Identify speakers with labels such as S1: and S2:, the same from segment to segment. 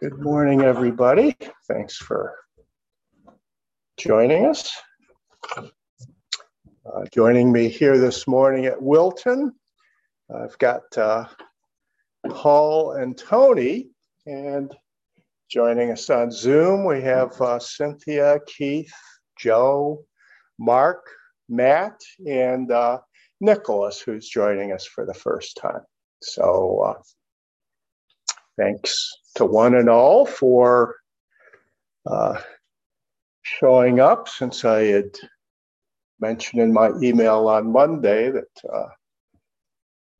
S1: Good morning, everybody. Thanks for joining us. Uh, joining me here this morning at Wilton, I've got uh, Paul and Tony, and joining us on Zoom, we have uh, Cynthia, Keith, Joe, Mark, Matt, and uh, Nicholas, who's joining us for the first time. So, uh, thanks to one and all for uh, showing up since I had mentioned in my email on Monday that uh,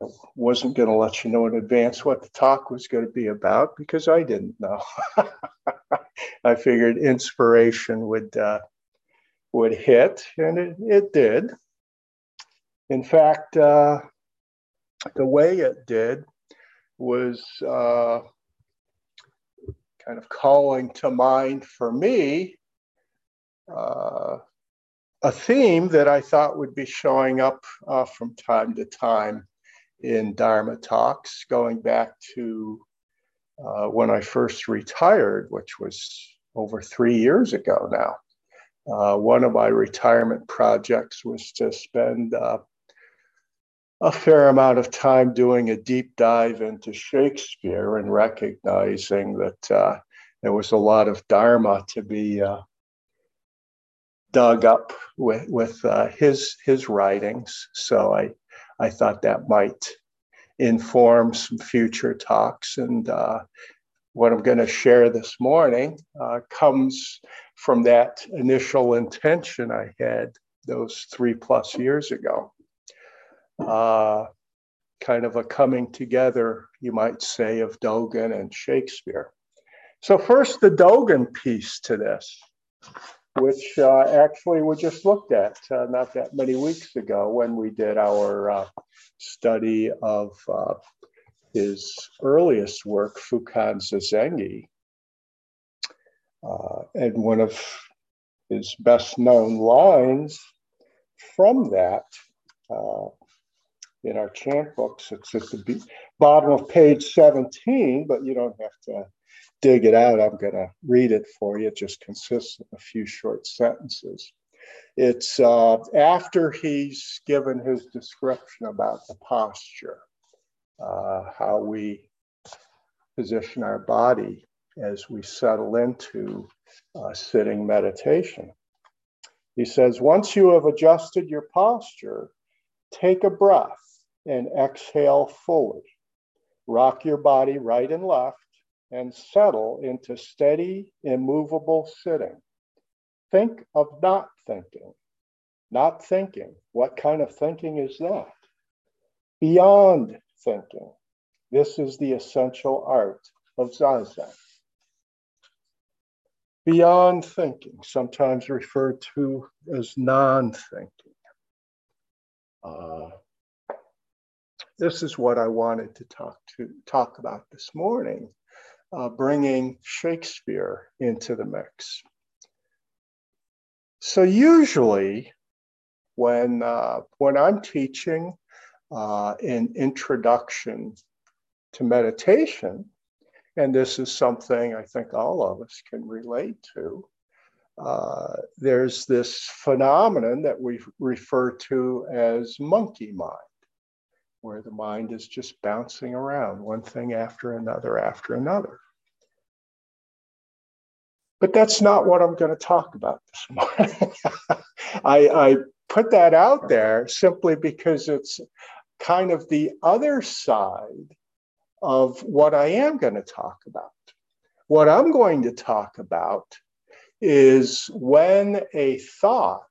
S1: I wasn't going to let you know in advance what the talk was going to be about because I didn't know. I figured inspiration would uh, would hit, and it, it did. In fact, uh, the way it did was uh, kind of calling to mind for me uh, a theme that I thought would be showing up uh, from time to time in Dharma talks, going back to uh, when I first retired, which was over three years ago now. Uh, one of my retirement projects was to spend uh, a fair amount of time doing a deep dive into Shakespeare and recognizing that uh, there was a lot of Dharma to be uh, dug up with, with uh, his his writings. So I I thought that might inform some future talks. And uh, what I'm going to share this morning uh, comes from that initial intention I had those three plus years ago uh, kind of a coming together, you might say, of Dogen and Shakespeare. So, first, the Dogen piece to this, which uh, actually we just looked at uh, not that many weeks ago when we did our uh, study of uh, his earliest work, Fukan Zazengi. Uh, and one of his best known lines from that uh, in our chant books. It's at the bottom of page 17, but you don't have to dig it out. I'm going to read it for you. It just consists of a few short sentences. It's uh, after he's given his description about the posture, uh, how we position our body as we settle into uh, sitting meditation. He says, once you have adjusted your posture, take a breath and exhale fully. Rock your body right and left and settle into steady, immovable sitting. Think of not thinking. Not thinking. What kind of thinking is that? Beyond thinking. This is the essential art of Zazen. Beyond thinking, sometimes referred to as non thinking. Uh, this is what I wanted to talk to talk about this morning, uh, bringing Shakespeare into the mix. So usually, when uh, when I'm teaching uh, an introduction to meditation, and this is something I think all of us can relate to. Uh, there's this phenomenon that we refer to as monkey mind where the mind is just bouncing around, one thing after another after another. But that's not what I'm going to talk about this morning. I, I put that out there simply because it's kind of the other side of what I am going to talk about. What I'm going to talk about is when a thought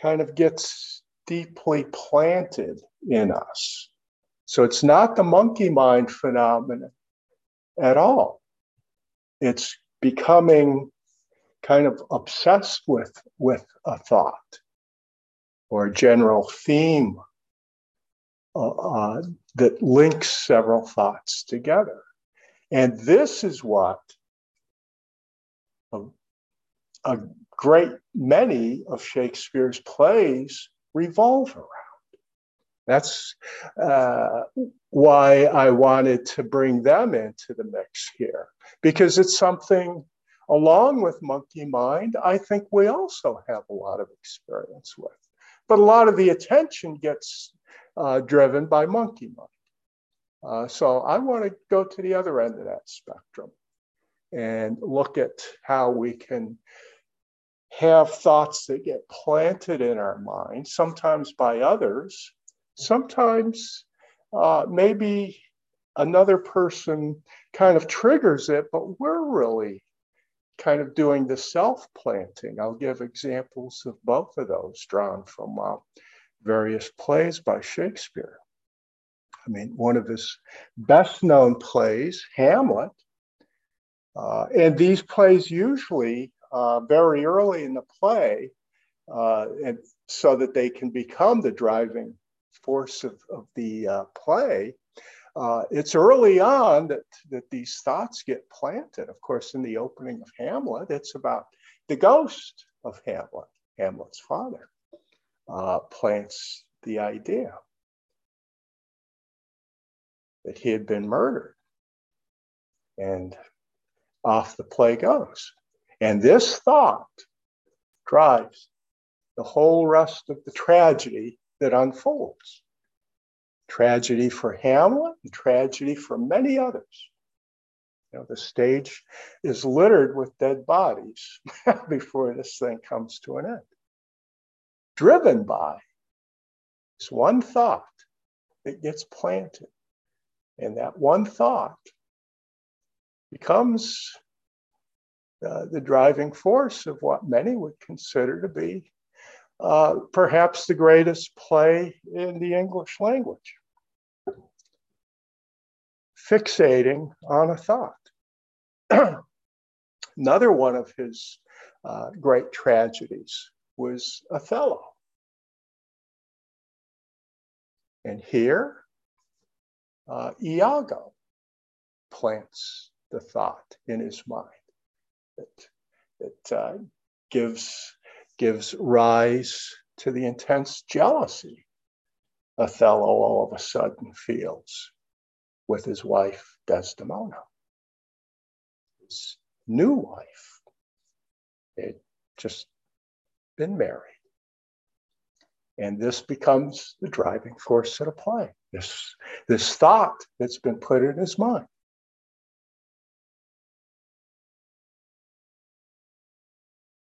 S1: kind of gets deeply planted in us. So it's not the monkey mind phenomenon at all. It's becoming kind of obsessed with, with a thought or a general theme uh, uh, that links several thoughts together. And this is what a, a great many of Shakespeare's plays revolve around. That's uh, why I wanted to bring them into the mix here, because it's something, along with monkey mind, I think we also have a lot of experience with. But a lot of the attention gets uh, driven by monkey mind. Uh, so I want to go to the other end of that spectrum and look at how we can have thoughts that get planted in our mind, sometimes by others, sometimes uh, maybe another person kind of triggers it, but we're really kind of doing the self planting. I'll give examples of both of those drawn from uh, various plays by Shakespeare. I mean, one of his best known plays, Hamlet, uh, and these plays usually uh, very early in the play, uh, and so that they can become the driving force of, of the uh, play, uh, it's early on that, that these thoughts get planted. Of course, in the opening of Hamlet, it's about the ghost of Hamlet, Hamlet's father, uh, plants the idea that he had been murdered. And off the play goes. And this thought drives the whole rest of the tragedy that unfolds. Tragedy for Hamlet and tragedy for many others. You know, the stage is littered with dead bodies before this thing comes to an end. Driven by this one thought that gets planted. And that one thought becomes uh, the driving force of what many would consider to be uh, perhaps the greatest play in the English language. Fixating on a thought. Another one of his uh, great tragedies was Othello. And here, uh, Iago plants the thought in his mind that, that uh, gives gives rise to the intense jealousy Othello all of a sudden feels with his wife Desdemona. His new wife had just been married. And this becomes the driving force of the play. This, this thought that's been put in his mind.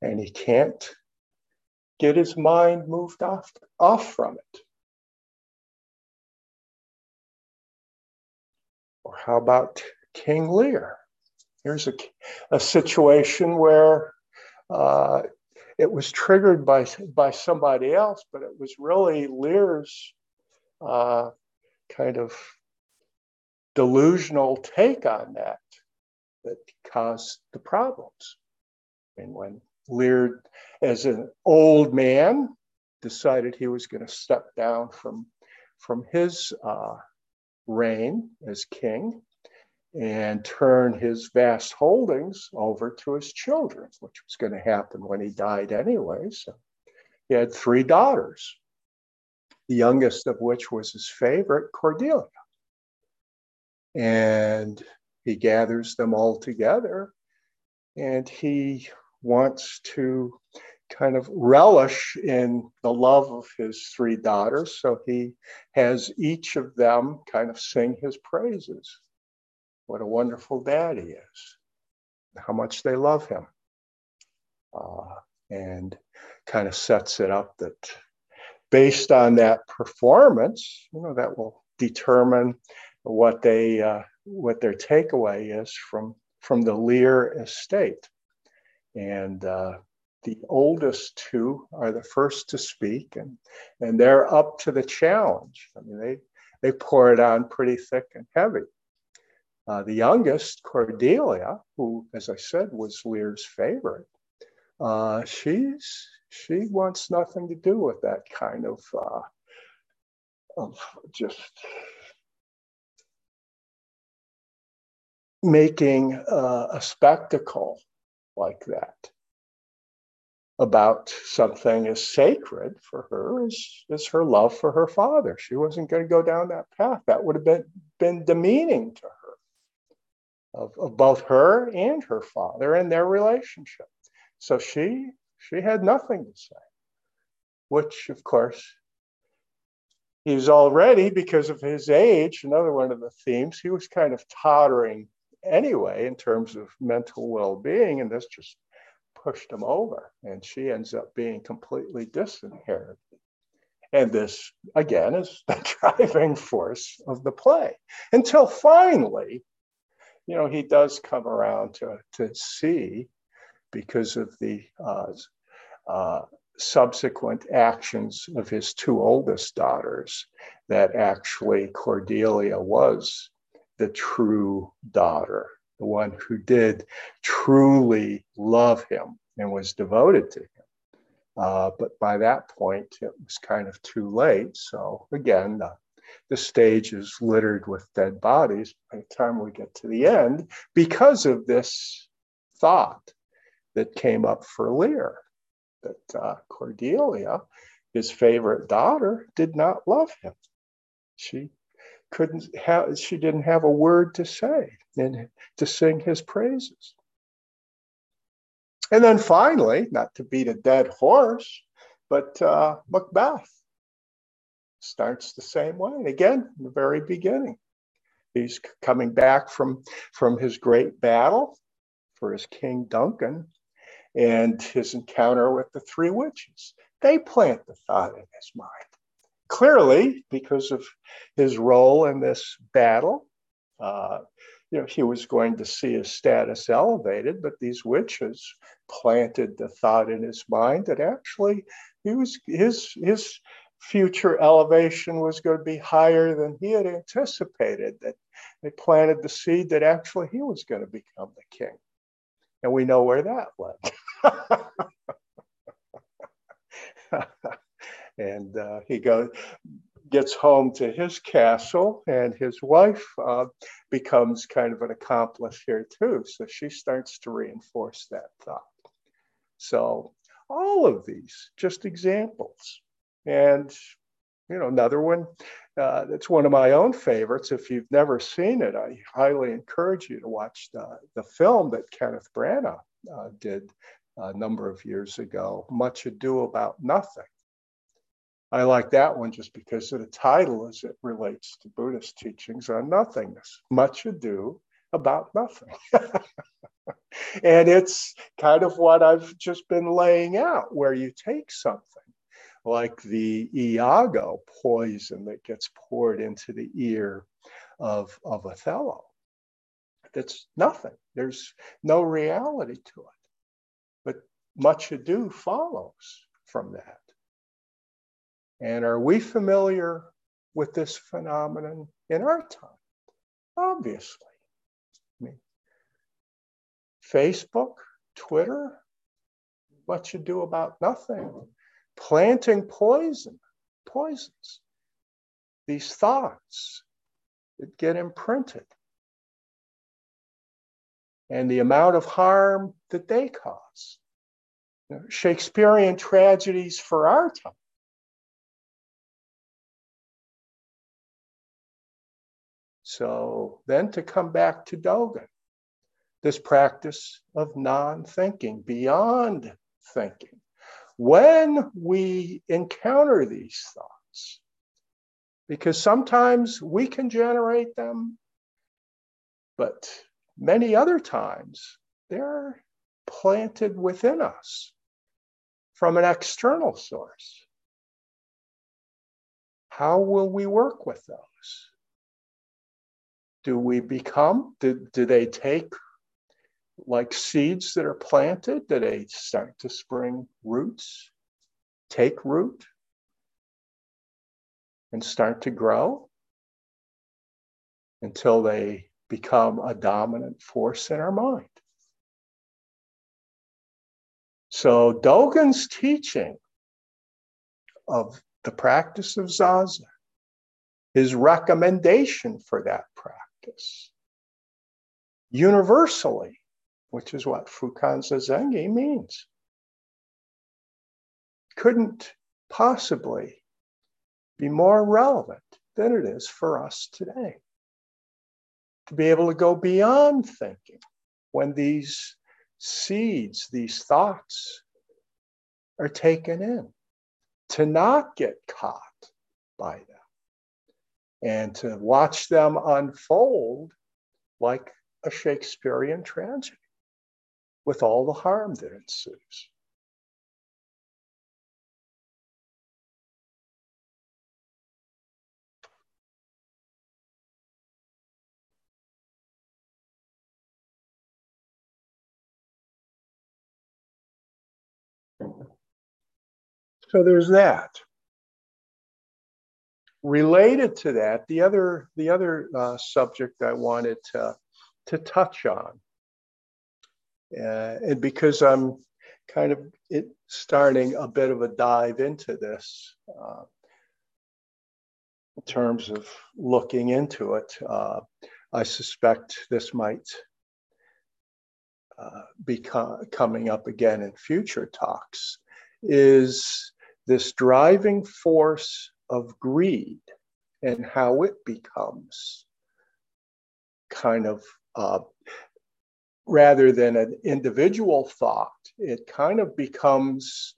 S1: And he can't get his mind moved off, off from it. Or how about King Lear? Here's a, a situation where uh, it was triggered by, by somebody else, but it was really Lear's uh, kind of delusional take on that that caused the problems. And when Lear, as an old man, decided he was going to step down from, from his uh, reign as king and turn his vast holdings over to his children, which was going to happen when he died anyway. So he had three daughters, the youngest of which was his favorite, Cordelia. And he gathers them all together and he wants to kind of relish in the love of his three daughters. So he has each of them kind of sing his praises. What a wonderful dad he is, how much they love him. Uh, and kind of sets it up that based on that performance, you know, that will determine what they uh, what their takeaway is from from the Lear estate. And uh, the oldest two are the first to speak, and, and they're up to the challenge. I mean, they, they pour it on pretty thick and heavy. Uh, the youngest, Cordelia, who, as I said, was Lear's favorite, uh, she's she wants nothing to do with that kind of uh, of just making uh, a spectacle like that. about something as sacred for her as, as her love for her father. She wasn't going to go down that path. That would have been, been demeaning to her of, of both her and her father and their relationship. So she she had nothing to say, which of course he was already because of his age, another one of the themes, he was kind of tottering anyway in terms of mental well-being, and this just pushed him over, and she ends up being completely disinherited. And this, again, is the driving force of the play until finally, you know, he does come around to, to see because of the uh, uh, subsequent actions of his two oldest daughters that actually Cordelia was the true daughter the one who did truly love him and was devoted to him. Uh, but by that point, it was kind of too late. So again, uh, the stage is littered with dead bodies by the time we get to the end because of this thought that came up for Lear that uh, Cordelia, his favorite daughter, did not love him. She couldn't have, she didn't have a word to say and to sing his praises. And then finally, not to beat a dead horse, but uh, Macbeth starts the same way. And again, in the very beginning, he's coming back from, from his great battle for his King Duncan and his encounter with the three witches. They plant the thought in his mind clearly, because of his role in this battle, uh, you know, he was going to see his status elevated, but these witches planted the thought in his mind that actually he was his his future elevation was going to be higher than he had anticipated. That they planted the seed that actually he was going to become the king, and we know where that led. and uh, he goes gets home to his castle and his wife uh, becomes kind of an accomplice here too. So she starts to reinforce that thought. So all of these just examples. And you know another one uh, that's one of my own favorites. If you've never seen it i highly encourage you to watch the, the film that kenneth branagh uh, did a number of years ago. Much ado about nothing I like that one just because of the title as it relates to Buddhist teachings on nothingness. Much ado about nothing. and it's kind of what I've just been laying out, where you take something like the Iago poison that gets poured into the ear of, of Othello. That's nothing. There's no reality to it. But much ado follows from that. And are we familiar with this phenomenon in our time? Obviously. I mean, Facebook, Twitter, much ado about nothing. Planting poison, poisons, these thoughts that get imprinted, and the amount of harm that they cause. You know, Shakespearean tragedies for our time So then to come back to Dogen, this practice of non thinking, beyond thinking. When we encounter these thoughts, because sometimes we can generate them, but many other times they're planted within us from an external source. How will we work with those? Do we become? Do, do they take like seeds that are planted? Do they start to spring roots, take root, and start to grow until they become a dominant force in our mind? So, Dogen's teaching of the practice of Zazen, his recommendation for that practice practice universally, which is what Fukan Zazengi means. couldn't possibly be more relevant than it is for us today. To be able to go beyond thinking when these seeds, these thoughts are taken in, to not get caught by them, and to watch them unfold like a Shakespearean tragedy with all the harm that ensues. So there's that. Related to that, the other the other uh, subject I wanted to to touch on, uh, and because I'm kind of it, starting a bit of a dive into this uh, in terms of looking into it, uh, I suspect this might uh, be coming up again in future talks. Is this driving force of greed and how it becomes kind of uh, rather than an individual thought, it kind of becomes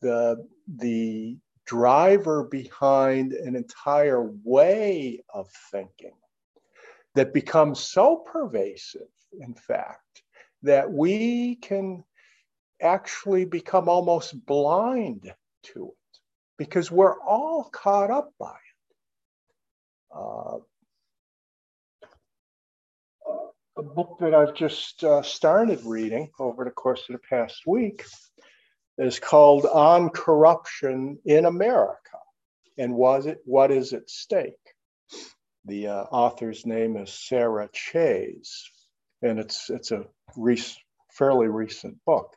S1: the the driver behind an entire way of thinking that becomes so pervasive, in fact, that we can actually become almost blind to it because we're all caught up by it. Uh, a book that I've just uh, started reading over the course of the past week is called On Corruption in America and was it what is at stake. The uh, author's name is Sarah Chayes, and it's it's a rec- fairly recent book.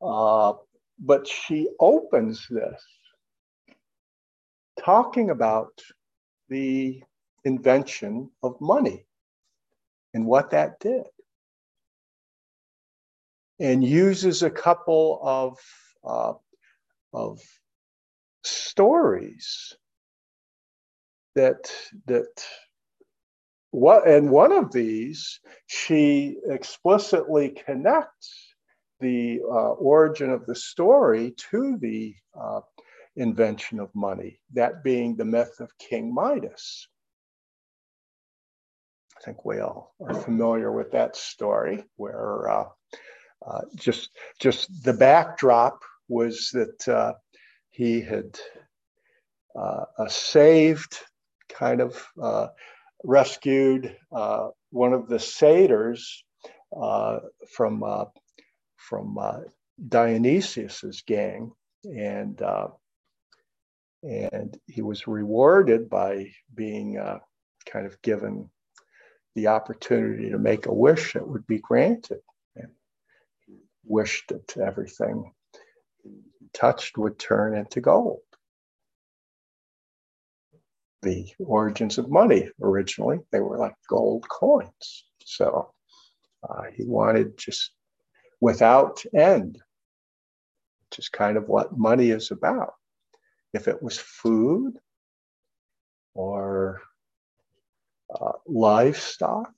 S1: Uh, but she opens this talking about the invention of money and what that did. And uses a couple of, uh, of stories that, that what, and one of these, she explicitly connects the uh, origin of the story to the uh, invention of money, that being the myth of King Midas. I think we all are familiar with that story, where uh, uh just just the backdrop was that uh, he had uh, saved, kind of rescued one of the satyrs from from uh, Dionysius's gang, and uh, and he was rewarded by being uh, kind of given the opportunity to make a wish that would be granted. And he wished that everything he touched would turn into gold. The origins of money originally, they were like gold coins. So uh, he wanted just without end, which is kind of what money is about. If it was food or uh, livestock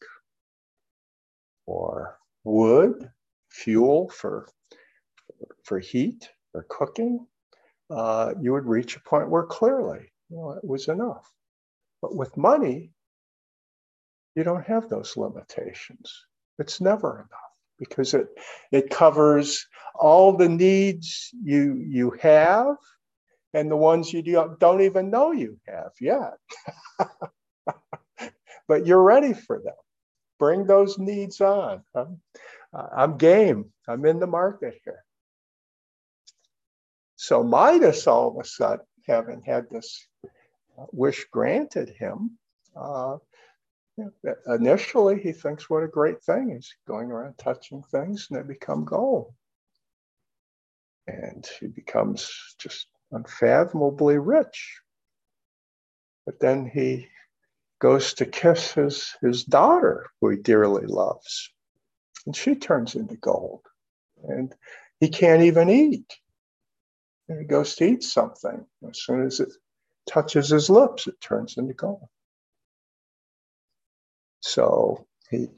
S1: or wood, fuel for, for heat or cooking, uh, you would reach a point where clearly you know, it was enough. But with money, you don't have those limitations. It's never enough because it it covers all the needs you you have and the ones you don't even know you have yet. but you're ready for them. Bring those needs on. I'm, I'm game. I'm in the market here. So Midas, all of a sudden, having had this wish granted him, uh, initially he thinks what a great thing he's going around touching things and they become gold and he becomes just unfathomably rich but then he goes to kiss his, his daughter who he dearly loves and she turns into gold and he can't even eat and he goes to eat something. As soon as it touches his lips, it turns into gold. So he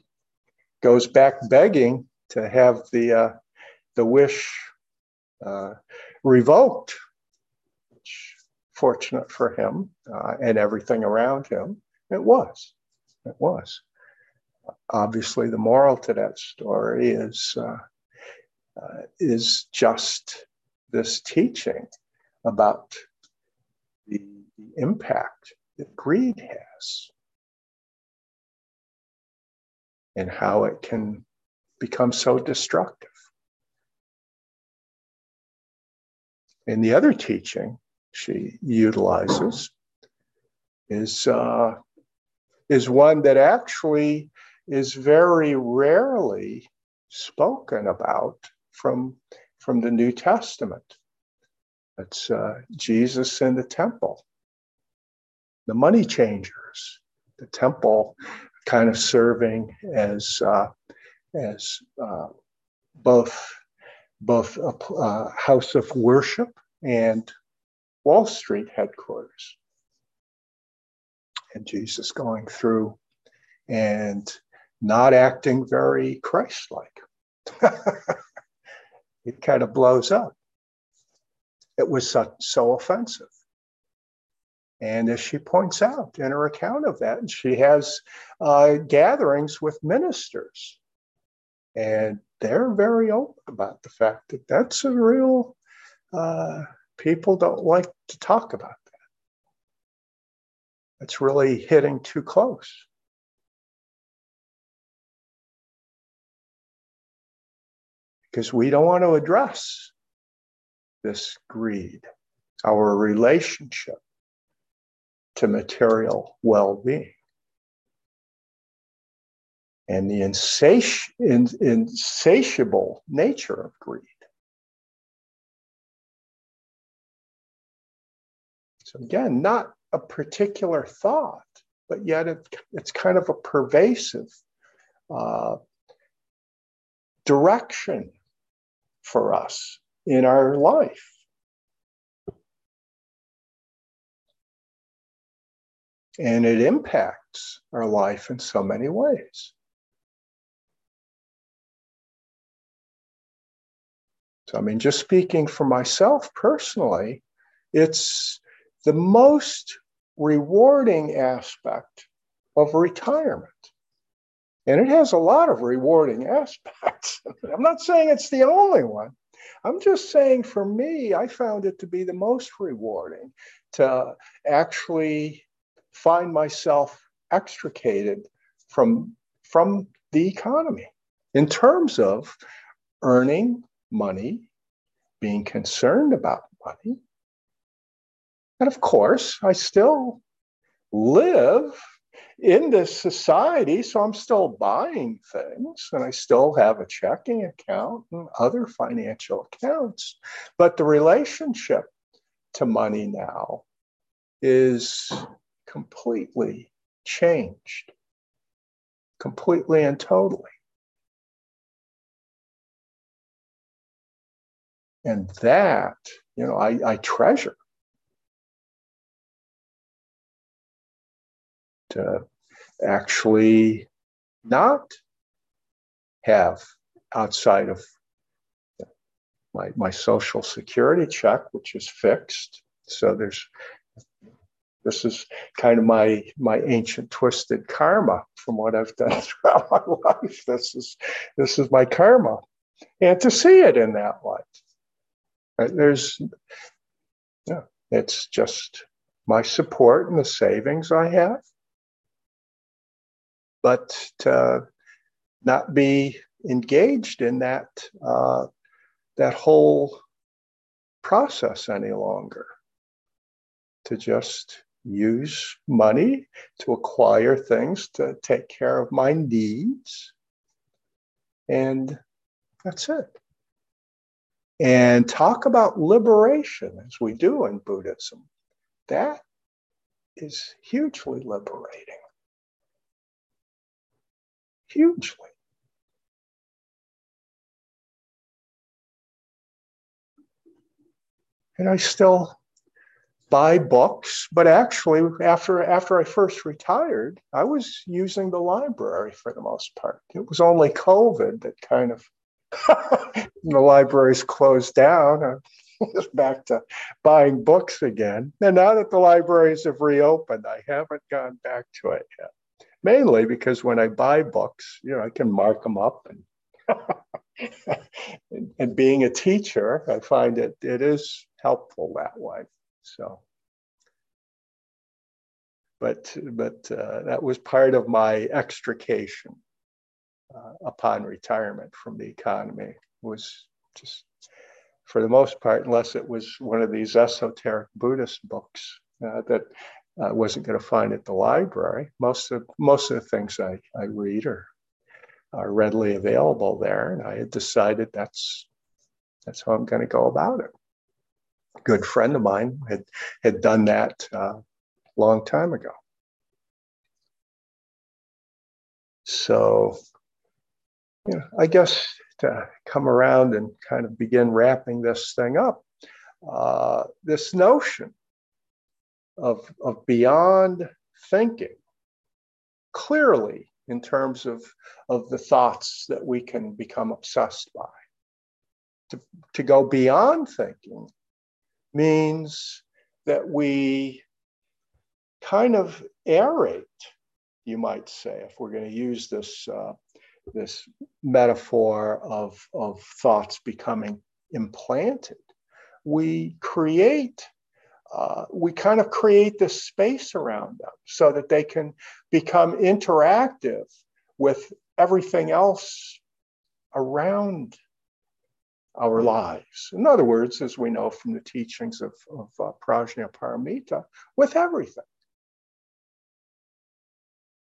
S1: goes back begging to have the uh, the wish uh, revoked. Fortunate for him uh, and everything around him, it was. It was. Obviously, the moral to that story is uh, uh, is just this teaching about the, the impact that greed has and how it can become so destructive. And the other teaching she utilizes is, uh, is one that actually is very rarely spoken about from, from the New Testament. It's uh, Jesus in the temple, the money changers, the temple kind of serving as uh, as uh, both both a, a house of worship and Wall Street headquarters. And Jesus going through and not acting very Christ like. it kind of blows up. It was so, so offensive. And as she points out in her account of that, she has uh, gatherings with ministers. And they're very open about the fact that that's a real, uh, people don't like to talk about that. It's really hitting too close. Because we don't want to address this greed, our relationship to material well being. And the insati- insatiable nature of greed. So, again, not a particular thought, but yet it, it's kind of a pervasive uh, direction for us in our life. And it impacts our life in so many ways. So, I mean, just speaking for myself personally, it's the most rewarding aspect of retirement. And it has a lot of rewarding aspects. I'm not saying it's the only one. I'm just saying for me, I found it to be the most rewarding to actually find myself extricated from, from the economy in terms of earning money, being concerned about money. And of course, I still live in this society, so I'm still buying things and I still have a checking account and other financial accounts. But the relationship to money now is completely changed, completely and totally. And that, you know, I, I treasure. To actually not have outside of my, my social security check, which is fixed. So there's this is kind of my my ancient twisted karma from what I've done throughout my life. This is this is my karma, and to see it in that light, right, there's yeah, it's just my support and the savings I have, but to not be engaged in that uh, that whole process any longer to just use money to acquire things to take care of my needs. And that's it. And talk about liberation as we do in Buddhism. That is hugely liberating. Hugely. and I still buy books, but actually after after I first retired, I was using the library for the most part. It was only COVID that kind of the libraries closed down. I was back to buying books again. And now that the libraries have reopened, I haven't gone back to it yet. Mainly because when I buy books, you know, I can mark them up and and, and, being a teacher, I find it it is helpful that way. So, but but uh, that was part of my extrication uh, upon retirement from the economy was just for the most part, unless it was one of these esoteric Buddhist books uh, that I wasn't going to find at the library. Most of most of the things I, I read are are readily available there, and I had decided that's that's how I'm going to go about it. A good friend of mine had had done that a uh, long time ago. So, you know, I guess to come around and kind of begin wrapping this thing up, uh, this notion of, of beyond thinking clearly in terms of, of the thoughts that we can become obsessed by. To, to go beyond thinking means that we kind of aerate, you might say, if we're going to use this, uh, this metaphor of, of thoughts becoming implanted. We create uh, we kind of create this space around them so that they can become interactive with everything else around our lives. In other words, as we know from the teachings of, of uh, Prajnaparamita, with everything.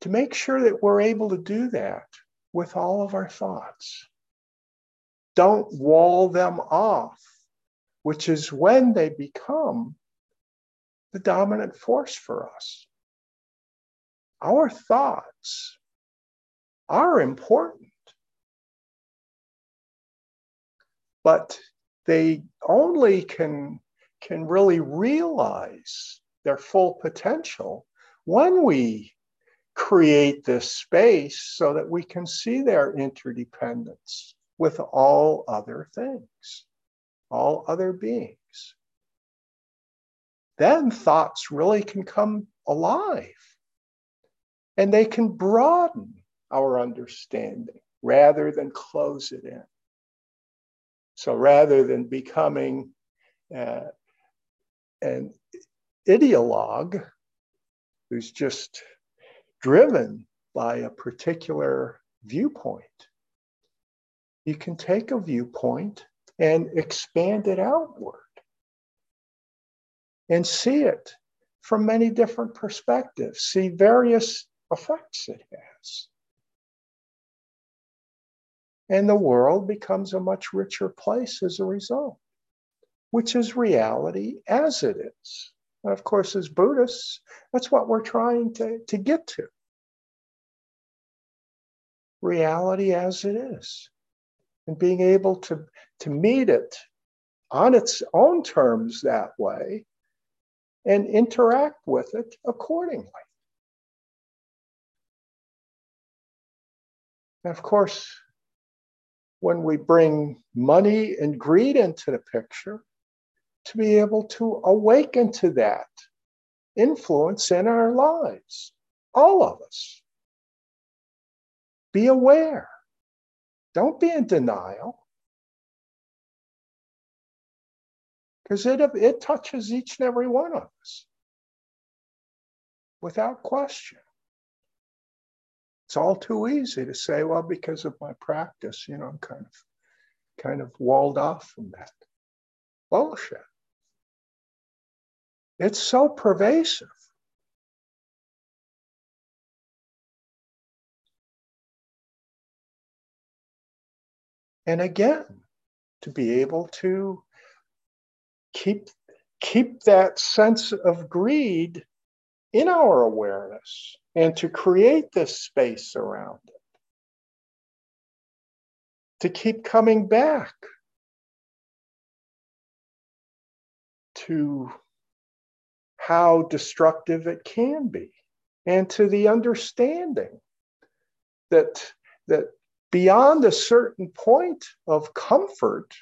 S1: To make sure that we're able to do that with all of our thoughts. Don't wall them off, which is when they become the dominant force for us. Our thoughts are important, but they only can, can really realize their full potential when we create this space so that we can see their interdependence with all other things, all other beings then thoughts really can come alive and they can broaden our understanding rather than close it in. So rather than becoming uh, an ideologue who's just driven by a particular viewpoint, you can take a viewpoint and expand it outward and see it from many different perspectives, see various effects it has. And the world becomes a much richer place as a result, which is reality as it is. And of course, as Buddhists, that's what we're trying to, to get to. Reality as it is. And being able to, to meet it on its own terms that way and interact with it accordingly. And of course, when we bring money and greed into the picture, to be able to awaken to that influence in our lives, all of us. Be aware. Don't be in denial. Because it, it touches each and every one of us without question. It's all too easy to say, well, because of my practice, you know, I'm kind of kind of walled off from that. Bullshit. It's so pervasive. And again, to be able to keep keep that sense of greed in our awareness and to create this space around it. To keep coming back to how destructive it can be and to the understanding that, that beyond a certain point of comfort,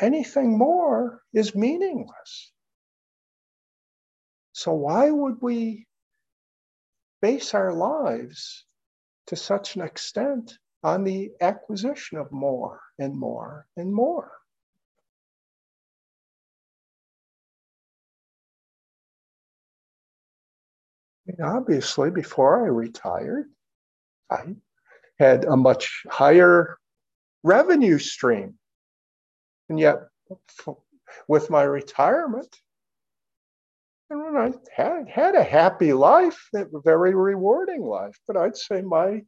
S1: anything more is meaningless. So, why would we base our lives to such an extent on the acquisition of more and more and more? Obviously, before I retired, I had a much higher revenue stream. And yet, with my retirement, and when I had, had a happy life, a very rewarding life. But I'd say my,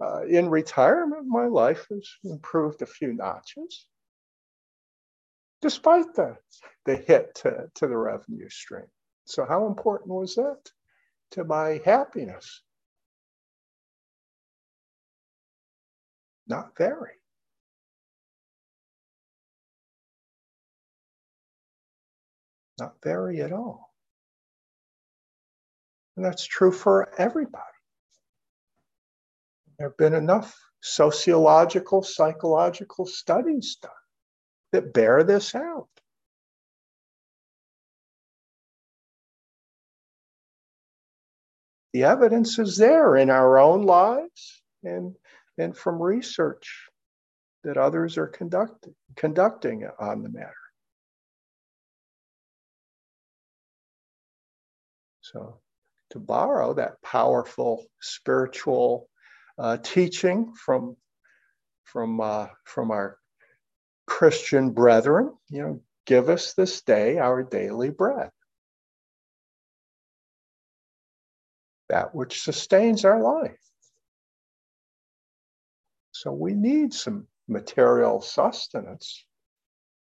S1: uh, in retirement, my life has improved a few notches, despite the, the hit to, to the revenue stream. So, how important was that to my happiness? Not very. Not vary at all. And that's true for everybody. There have been enough sociological, psychological studies done that bear this out. The evidence is there in our own lives and and from research that others are conducting, conducting on the matter. So, to borrow that powerful spiritual uh, teaching from from uh, from our Christian brethren, you know, give us this day our daily bread. That which sustains our life. So we need some material sustenance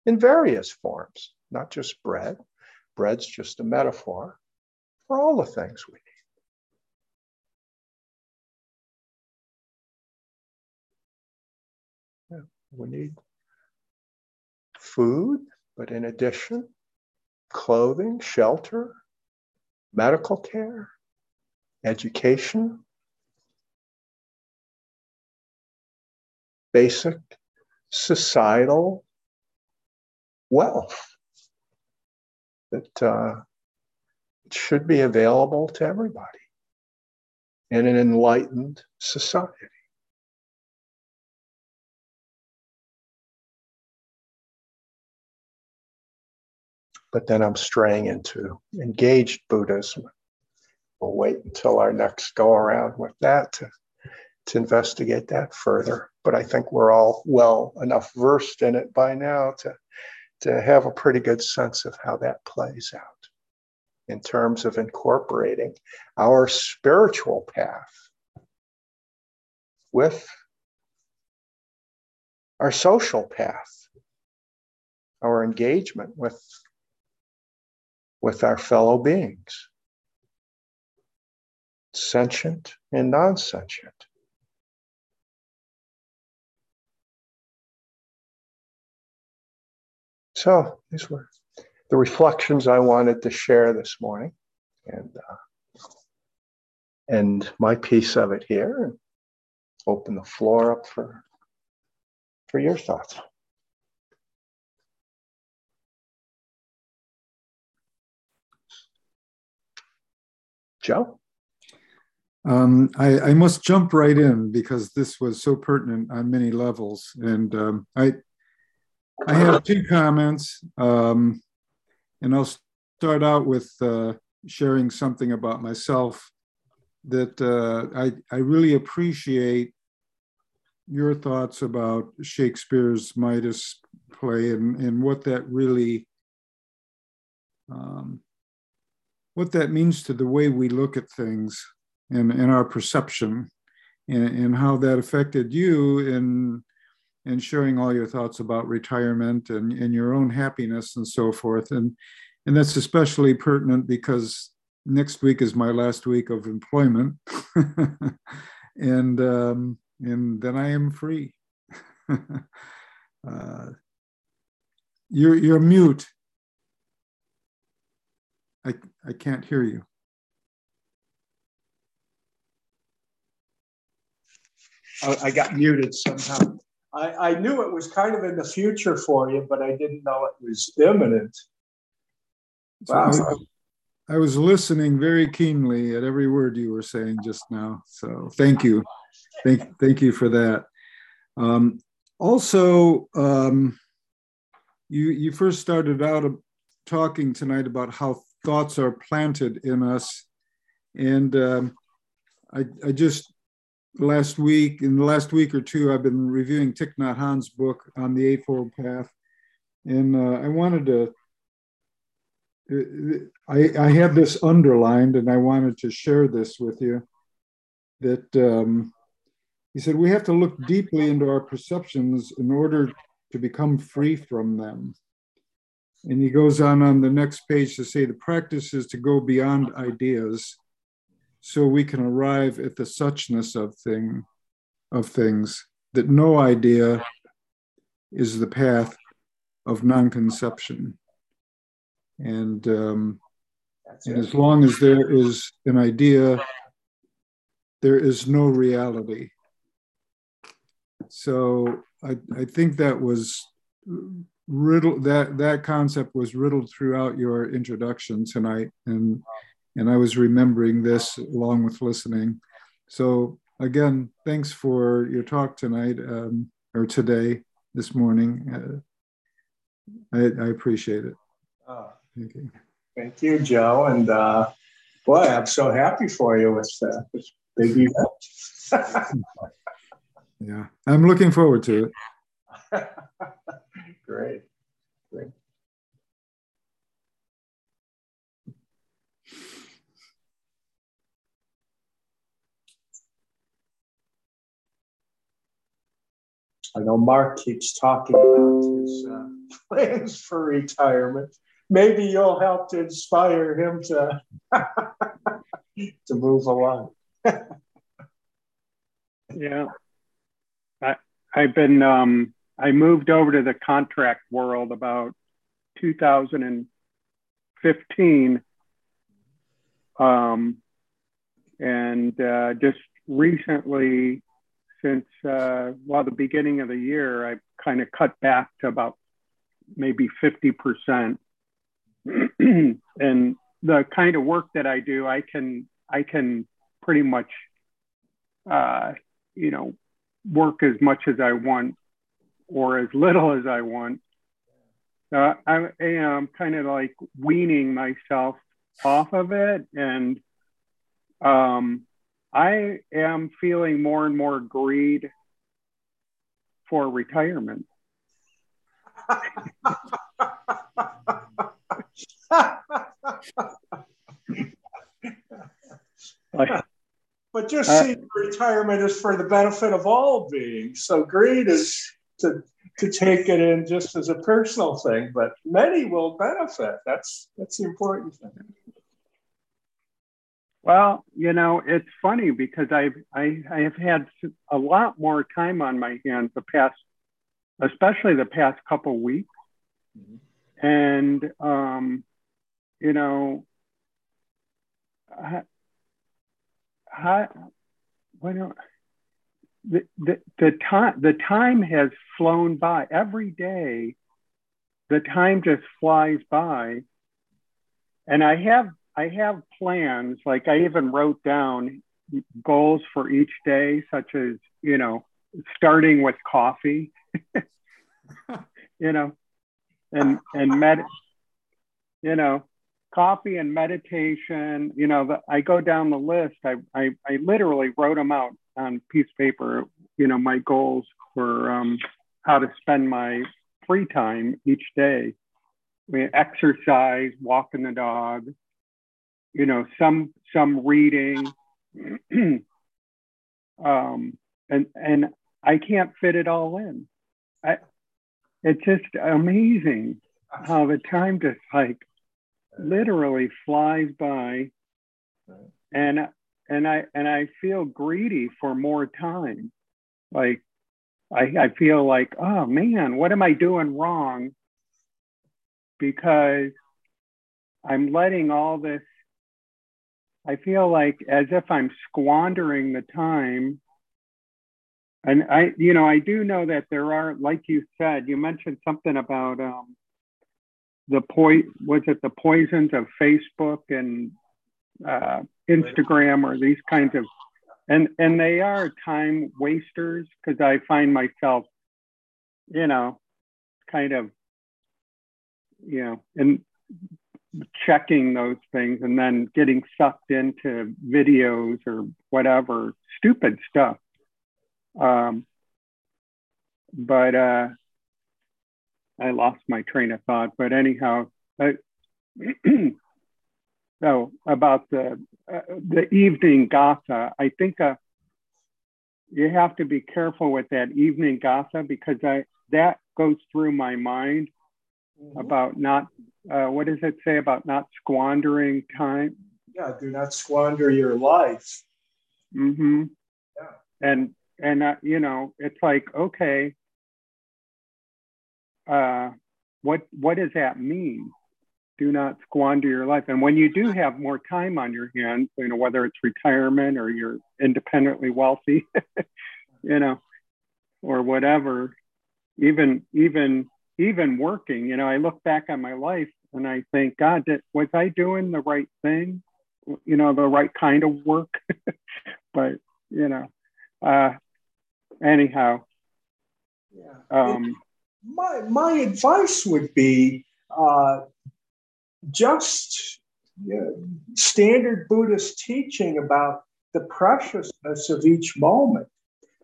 S1: in various forms, not just bread. Bread's just a metaphor for all the things we need. We need food, but in addition, clothing, shelter, medical care, education, basic societal wealth that uh, should be available to everybody in an enlightened society. But then I'm straying into engaged Buddhism. We'll wait until our next go around with that to, to investigate that further but I think we're all well enough versed in it by now to, to have a pretty good sense of how that plays out in terms of incorporating our spiritual path with our social path, our engagement with, with our fellow beings, sentient and non sentient. So these were the reflections I wanted to share this morning, and uh, and my piece of it here, and open the floor up for for your thoughts. Joe?
S2: Um, I, I, must jump right in because this was so pertinent on many levels. And um, I, I have two comments, um, and I'll start out with uh, sharing something about myself that uh, I, I really appreciate your thoughts about Shakespeare's Midas play and, and what that really um, what that means to the way we look at things and, and our perception and, and how that affected you in and sharing all your thoughts about retirement and, and your own happiness and so forth. And, and that's especially pertinent because next week is my last week of employment. and, um, and then I am free. uh, you're you're mute. I I can't hear you.
S1: Oh, I got muted somehow. I, I knew it was kind of in the future for you, but I didn't know it was imminent.
S2: Wow. So I, I was listening very keenly at every word you were saying just now. So thank you. Thank, thank you for that. Um, also, um, you, you first started out talking tonight about how thoughts are planted in us. And um, I, I just last week, in the last week or two, I've been reviewing Thich Nhat Hanh's book on the Eightfold Path. And uh, I wanted to, I, I had this underlined and I wanted to share this with you that um, he said, we have to look deeply into our perceptions in order to become free from them. And he goes on on the next page to say the practice is to go beyond ideas so we can arrive at the suchness of thing of things that no idea is the path of non-conception. And um, and as long as there is an idea there is no reality. So i i think that was riddled that that concept was riddled throughout your introduction tonight and and I was remembering this along with listening. So again, thanks for your talk tonight um, or today, this morning. Uh, I, I, appreciate it.
S1: Oh, thank you. Thank you, Joe. And uh, boy, I'm so happy for you with uh, this big event.
S2: yeah, I'm looking forward to
S1: it. Great. Great. I know Mark keeps talking about his uh, plans for retirement. Maybe you'll help to inspire him to to move along.
S3: yeah, I I've been um, I moved over to the contract world about 2015, um, and uh, just recently since uh, well the beginning of the year i kind of cut back to about maybe 50% and the kind of work that i do i can i can pretty much uh, you know work as much as i want or as little as i want. Uh, I, am kind of like weaning myself off of it and um, I am feeling more and more greed for retirement.
S1: but just uh, see retirement is for the benefit of all beings. So greed is to to take it in just as a personal thing, but many will benefit. That's that's the important thing.
S3: Well, you know, it's funny because I've I, I have had a lot more time on my hands the past, especially the past couple weeks, mm-hmm. and um, you know, I, I, well, the, the the time the time has flown by every day. The time just flies by, and I have I have plans. Like I even wrote down goals for each day, such as, you know, starting with coffee, you know, and, and med, you know, coffee and meditation, you know, the, I go down the list. I, I, I literally wrote them out on piece of paper, you know, my goals for um, how to spend my free time each day. I mean, exercise, walking the dog, you know some some reading um, and and I can't fit it all in. I, it's just amazing how the time just like literally flies by, and and I and I feel greedy for more time. Like I, I feel like, oh man, what am I doing wrong because I'm letting all this, I feel like as if I'm squandering the time. And I, you know, I do know that there are, like you said, you mentioned something about um, the point, was it the poisons of Facebook and uh, Instagram or these kinds of, and and they are time wasters because I find myself, you know, kind of, you know, and checking those things and then getting sucked into videos or whatever stupid stuff. Um, but uh, I lost my train of thought. But anyhow, I, so about the uh, the evening gatha, I think uh, you have to be careful with that evening gatha because I that goes through my mind mm-hmm. about not uh, what does it say about not squandering time?
S1: Yeah, do not squander your life.
S3: Mm-hmm. Yeah. And and uh, you know, it's like okay, uh, what what does that mean? Do not squander your life. And when you do have more time on your hands, you know, whether it's retirement or you're independently wealthy, you know, or whatever, even even even working, you know, I look back on my life and I think, God, did, was I doing the right thing? You know, the right kind of work. but you know, uh, anyhow.
S1: Yeah. Um, my my advice would be uh, just you know, standard Buddhist teaching about the preciousness of each moment.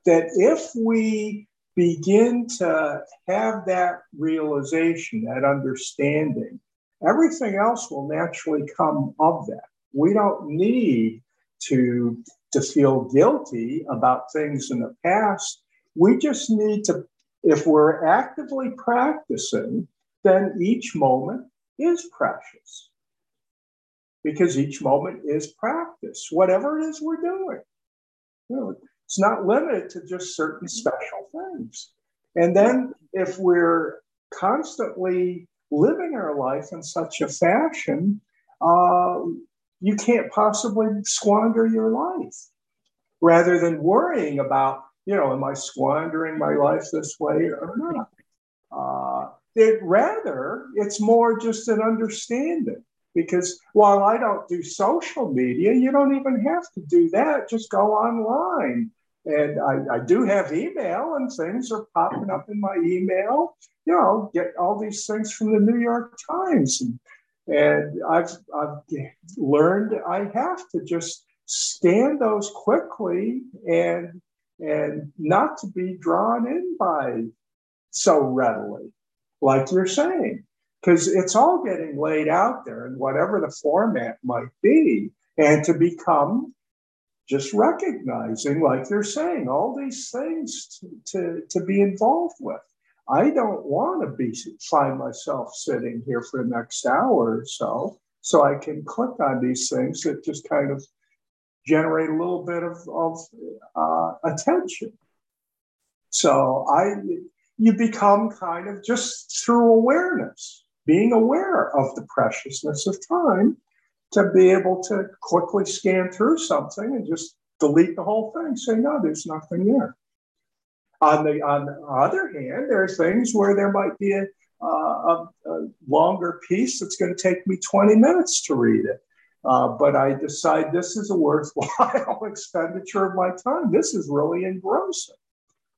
S1: That if we begin to have that realization, that understanding, everything else will naturally come of that. We don't need to, to feel guilty about things in the past. We just need to, if we're actively practicing, then each moment is precious because each moment is practice, whatever it is we're doing. You know, it's not limited to just certain special things. And then if we're constantly living our life in such a fashion, uh, you can't possibly squander your life rather than worrying about, you know, am I squandering my life this way or not? Uh, it rather, it's more just an understanding because while I don't do social media, you don't even have to do that. Just go online and I, I, do have email, and things are popping up in my email. You know, get all these things from the New York Times, and, and I've I've learned I have to just scan those quickly and and not to be drawn in by so readily, like you're saying, because it's all getting laid out there in whatever the format might be, and to become just recognizing, like they're saying, all these things to, to, to be involved with. I don't want to be find myself sitting here for the next hour or so, so I can click on these things that just kind of generate a little bit of, of uh, attention. So I, you become kind of just through awareness, being aware of the preciousness of time, to be able to quickly scan through something and just delete the whole thing, say, no, there's nothing there. On the, on the other hand, there are things where there might be a, a, a longer piece that's going to take me 20 minutes to read it. Uh, but I decide this is a worthwhile expenditure of my time. This is really engrossing.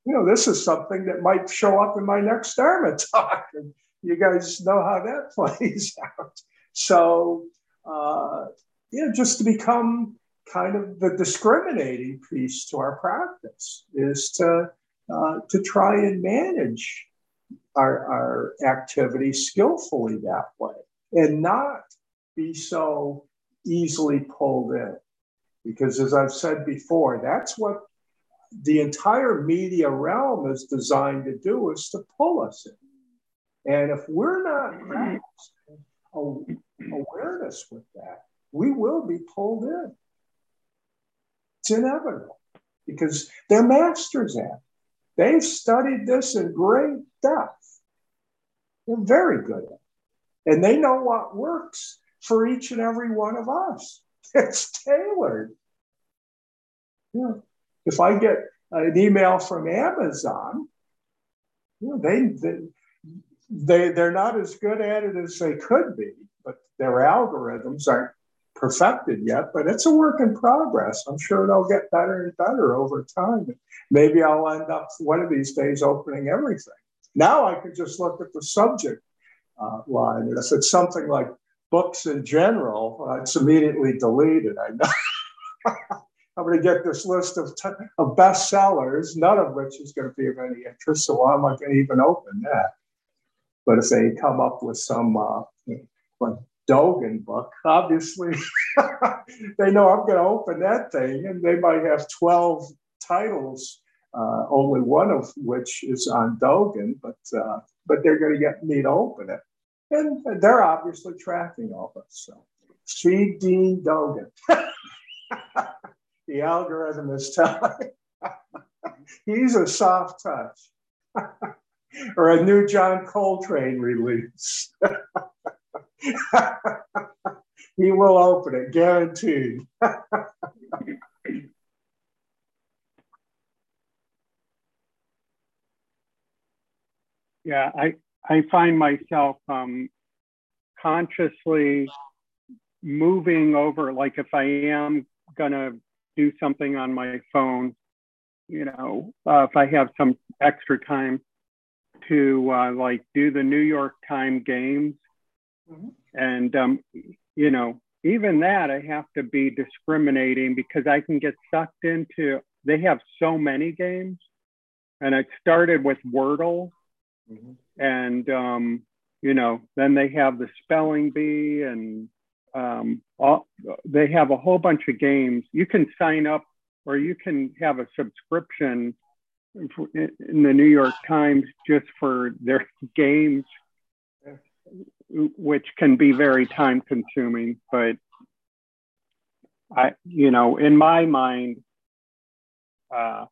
S1: You know, this is something that might show up in my next Dharma talk. And you guys know how that plays out. So uh, you know, just to become kind of the discriminating piece to our practice is to uh, to try and manage our, our activity skillfully that way and not be so easily pulled in. Because as I've said before, that's what the entire media realm is designed to do is to pull us in. And if we're not practicing awareness with that, we will be pulled in. It's inevitable because they're masters at it. They've studied this in great depth. They're very good at it. And they know what works for each and every one of us. It's tailored. Yeah. If I get an email from Amazon, you know, they, they they they're not as good at it as they could be, their algorithms aren't perfected yet. But it's a work in progress. I'm sure they'll get better and better over time. Maybe I'll end up one of these days opening everything. Now I can just look at the subject uh, line, and if it's something like books in general, uh, it's immediately deleted. I know. I'm going to get this list of, t- of bestsellers, none of which is going to be of any interest. So why am I going to even open that? But if they come up with some uh, like Dogen book, obviously they know I'm going to open that thing, and they might have 12 titles, uh, only one of which is on Dogen, but uh, but they're going to get me to open it, and they're obviously tracking all this. So, feed Dean Dogen. the algorithm is telling. He's a soft touch. or a new John Coltrane release. he will open it, guaranteed.
S3: yeah, I I find myself um, consciously moving over. Like if I am gonna do something on my phone, you know, uh, if I have some extra time to uh, like do the New York Times games. Mm-hmm. And, um, you know, even that I have to be discriminating because I can get sucked into, they have so many games. And it started with Wordle. Mm-hmm. And, um, you know, then they have the spelling bee and um, all, they have a whole bunch of games. You can sign up or you can have a subscription in the New York Times just for their games, which can be very time consuming. But I, you know, in my mind, uh,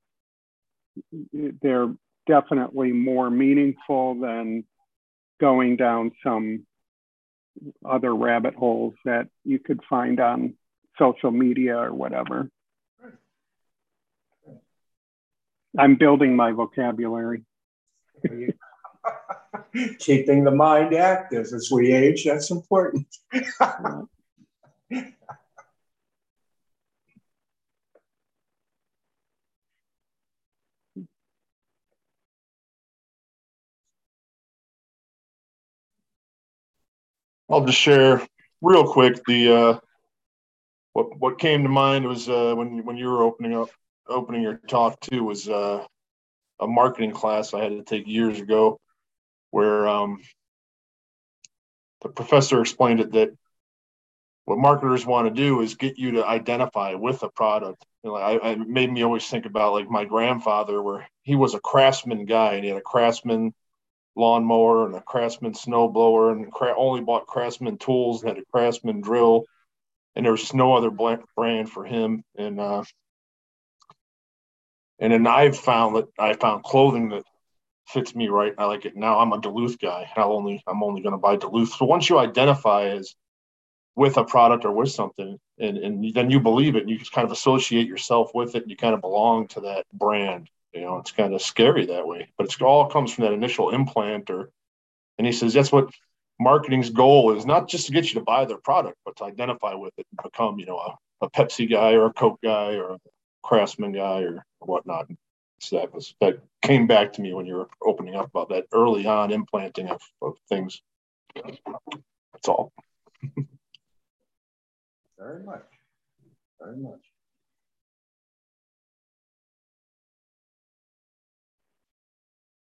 S3: they're definitely more meaningful than going down some other rabbit holes that you could find on social media or whatever. I'm building my vocabulary.
S1: Keeping the mind active as we age, that's important.
S4: I'll just share real quick the uh, what what came to mind was uh, when when you were opening up opening your talk too was uh, a marketing class I had to take years ago, where um, the professor explained it that what marketers want to do is get you to identify with a product. I, I made me always think about like my grandfather, where he was a craftsman guy and he had a craftsman lawnmower and a craftsman snowblower and cra- only bought craftsman tools and had a craftsman drill and there was no other brand for him and uh, and then I've found that I found clothing that fits me right. I like it now. I'm a Duluth guy. I'll only I'm only going to buy Duluth. So once you identify as with a product or with something, and and then you believe it, and you just kind of associate yourself with it, and you kind of belong to that brand. You know, it's kind of scary that way, but it's all comes from that initial implant. Or, and he says that's what marketing's goal is not just to get you to buy their product, but to identify with it and become, you know, a, a Pepsi guy or a Coke guy or a Craftsman guy or whatnot. So that was that came back to me when you were opening up about that early on implanting of, of things. That's all.
S1: Very much. Very much.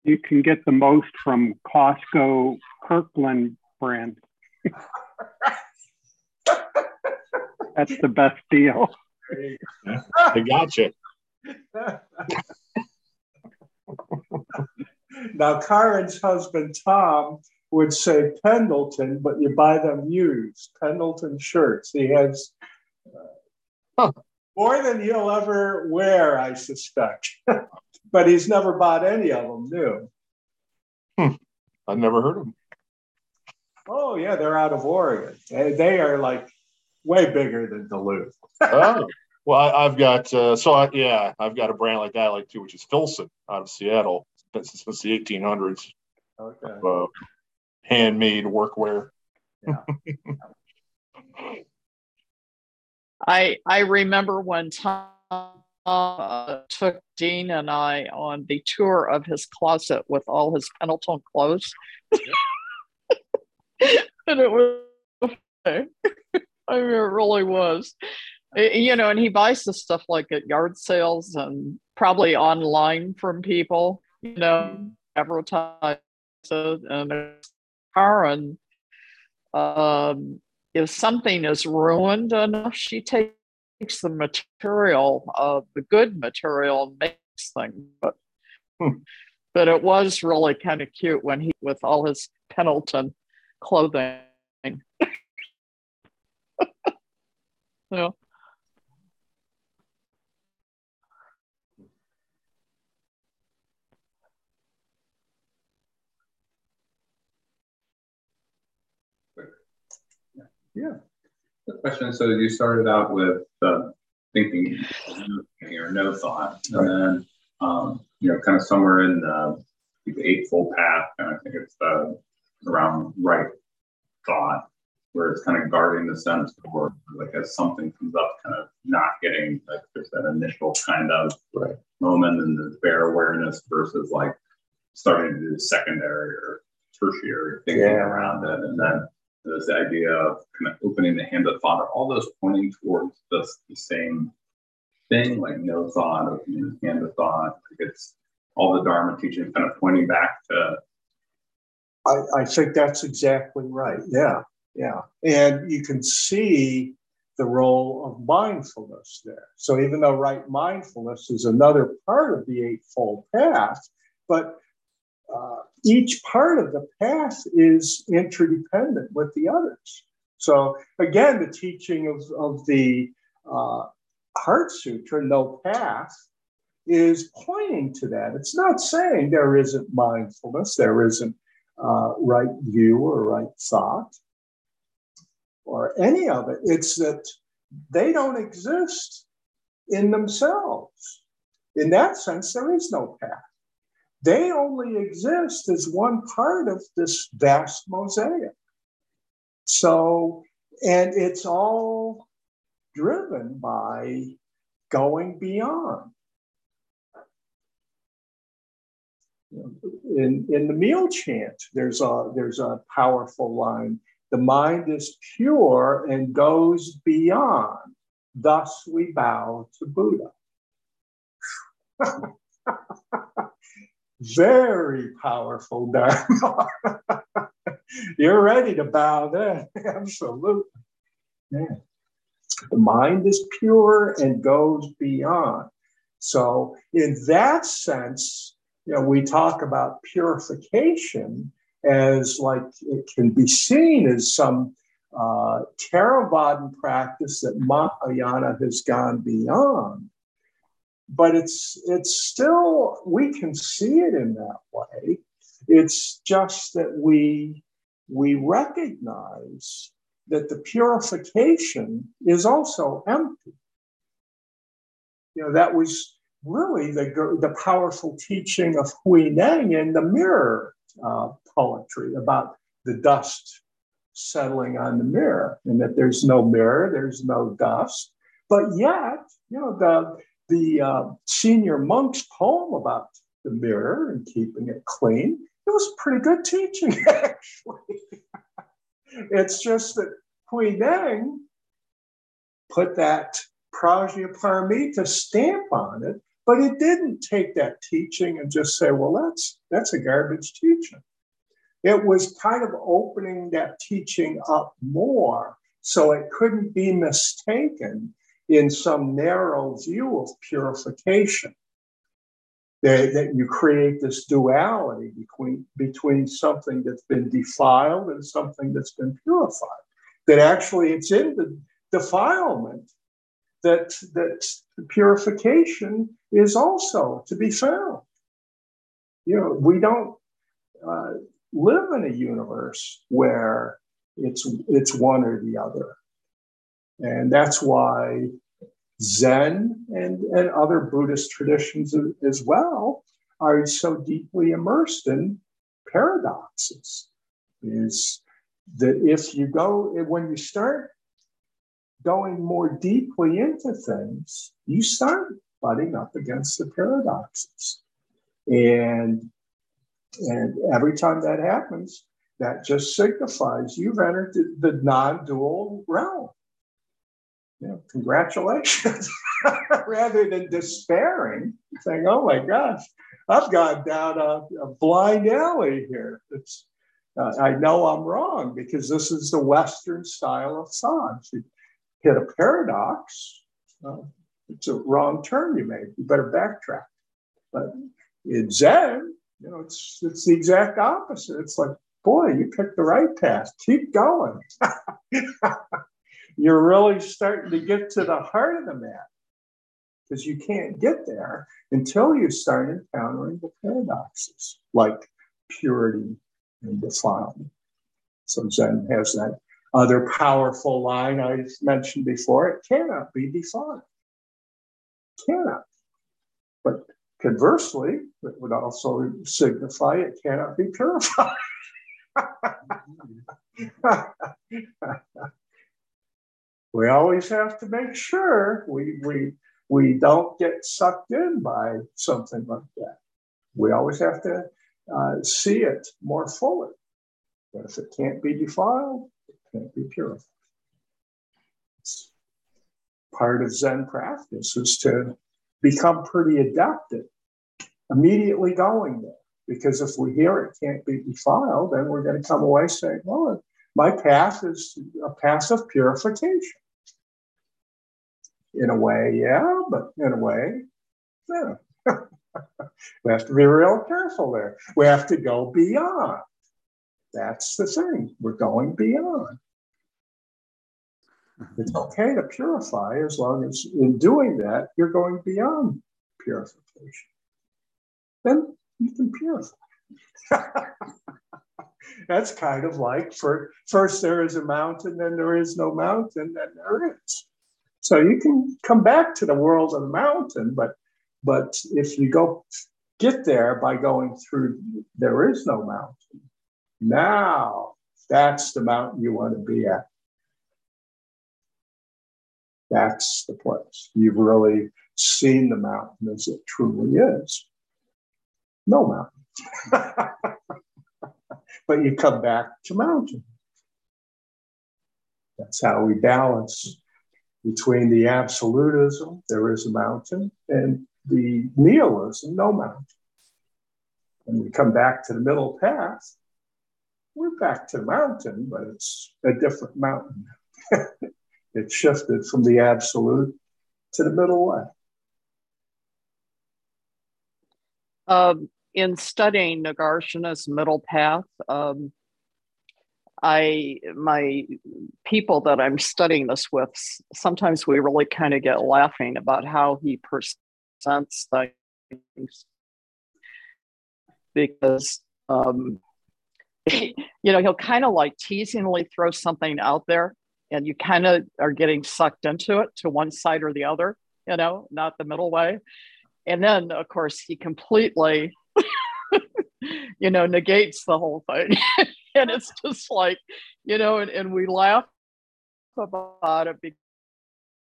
S3: You can get the most from Costco Kirkland brand. That's the best deal.
S4: I got you.
S1: now, Karen's husband, Tom, would say Pendleton, but you buy them used, Pendleton shirts. He has uh, huh. more than he'll ever wear, I suspect. but he's never bought any of them new.
S4: Hmm. I've never heard of them.
S1: Oh yeah, they're out of Oregon. They are like way bigger than Duluth.
S4: oh, well, I, have got uh, so I, yeah, I've got a brand like that I like too, which is Filson out of Seattle since, since the 1800s. Okay. Uh, handmade workwear. Yeah.
S5: I I remember one time uh, took Dean and I on the tour of his closet with all his Pendleton clothes. and it was, I mean, it really was. You know, and he buys the stuff like at yard sales and probably online from people, you know, advertise it and car. And um, if something is ruined enough, she takes the material, uh, the good material, and makes things. But, hmm. but it was really kind of cute when he, with all his Pendleton clothing. yeah.
S1: Yeah.
S6: The question. So you started out with uh, thinking or no thought, and then um, you know, kind of somewhere in the, the eightfold path, and I think it's uh, around right thought, where it's kind of guarding the sense or like as something comes up, kind of not getting like there's that initial kind of right. moment and the bare awareness versus like starting to do secondary or tertiary thinking yeah. around it, and then this idea of kind of opening the hand of thought, are all those pointing towards the same thing, like no thought, opening the hand of thought? Like it's all the Dharma teaching kind of pointing back to.
S1: I, I think that's exactly right. Yeah. Yeah. And you can see the role of mindfulness there. So even though right mindfulness is another part of the Eightfold Path, but uh, each part of the path is interdependent with the others. So again, the teaching of, of the uh, Heart Sutra, no path, is pointing to that. It's not saying there isn't mindfulness, there isn't uh, right view or right thought or any of it. It's that they don't exist in themselves. In that sense, there is no path. They only exist as one part of this vast mosaic. So, and it's all driven by going beyond. In, in the meal chant, there's a, there's a powerful line the mind is pure and goes beyond. Thus we bow to Buddha. very powerful Dharma. You're ready to bow then. Absolutely. Yeah. The mind is pure and goes beyond. So, in that sense, you know, we talk about purification as like it can be seen as some uh, Theravadan practice that Mahayana has gone beyond but it's it's still we can see it in that way. It's just that we we recognize that the purification is also empty. You know that was really the the powerful teaching of hui Huineng in the mirror uh, poetry about the dust settling on the mirror and that there's no mirror there's no dust. But yet you know the the uh, senior monk's poem about the mirror and keeping it clean. It was pretty good teaching, actually. it's just that Huineng put that Prajnaparamita stamp on it, but it didn't take that teaching and just say, well, that's that's a garbage teaching. It was kind of opening that teaching up more so it couldn't be mistaken in some narrow view of purification. That, that you create this duality between, between something that's been defiled and something that's been purified. That actually it's in the defilement that, that purification is also to be found. You know, we don't, uh, live in a universe where it's it's one or the other. And that's why Zen and, and other Buddhist traditions as well are so deeply immersed in paradoxes. Is that if you go, when you start going more deeply into things, you start butting up against the paradoxes. And, and every time that happens, that just signifies you've entered the, the non dual realm. You know, congratulations. Rather than despairing, saying, oh my gosh, I've gone down a, a blind alley here. It's, uh, I know I'm wrong because this is the Western style of thought. You hit a paradox, uh, it's a wrong turn you made. You better backtrack. But in Zen, you know, it's it's the exact opposite. It's like, boy, you picked the right path. Keep going. You're really starting to get to the heart of the matter because you can't get there until you start encountering the paradoxes like purity and defilement. So Zen has that other powerful line I mentioned before it cannot be defiled. Cannot. But conversely, it would also signify it cannot be purified. we always have to make sure we, we, we don't get sucked in by something like that. We always have to uh, see it more fully. But if it can't be defiled, it can't be purified. It's part of Zen practice is to become pretty adept at immediately going there. Because if we hear it can't be defiled, then we're going to come away saying, well, my path is a path of purification. In a way, yeah, but in a way, yeah. we have to be real careful there. We have to go beyond. That's the thing. We're going beyond. Uh-huh. It's okay to purify as long as in doing that, you're going beyond purification. Then you can purify. That's kind of like for first there is a mountain, then there is no mountain, then there is. So you can come back to the world of the mountain, but but if you go get there by going through, there is no mountain. Now that's the mountain you want to be at. That's the place. You've really seen the mountain as it truly is. No mountain. but you come back to mountain. That's how we balance between the absolutism, there is a mountain, and the nihilism, no mountain. When we come back to the middle path, we're back to the mountain, but it's a different mountain. it shifted from the absolute to the middle way.
S5: Um, in studying Nagarjuna's middle path, um, I my people that I'm studying this with, sometimes we really kind of get laughing about how he presents things because um, you know he'll kind of like teasingly throw something out there, and you kind of are getting sucked into it to one side or the other, you know, not the middle way. And then, of course, he completely, you know, negates the whole thing. and it's just like, you know, and, and we laugh about it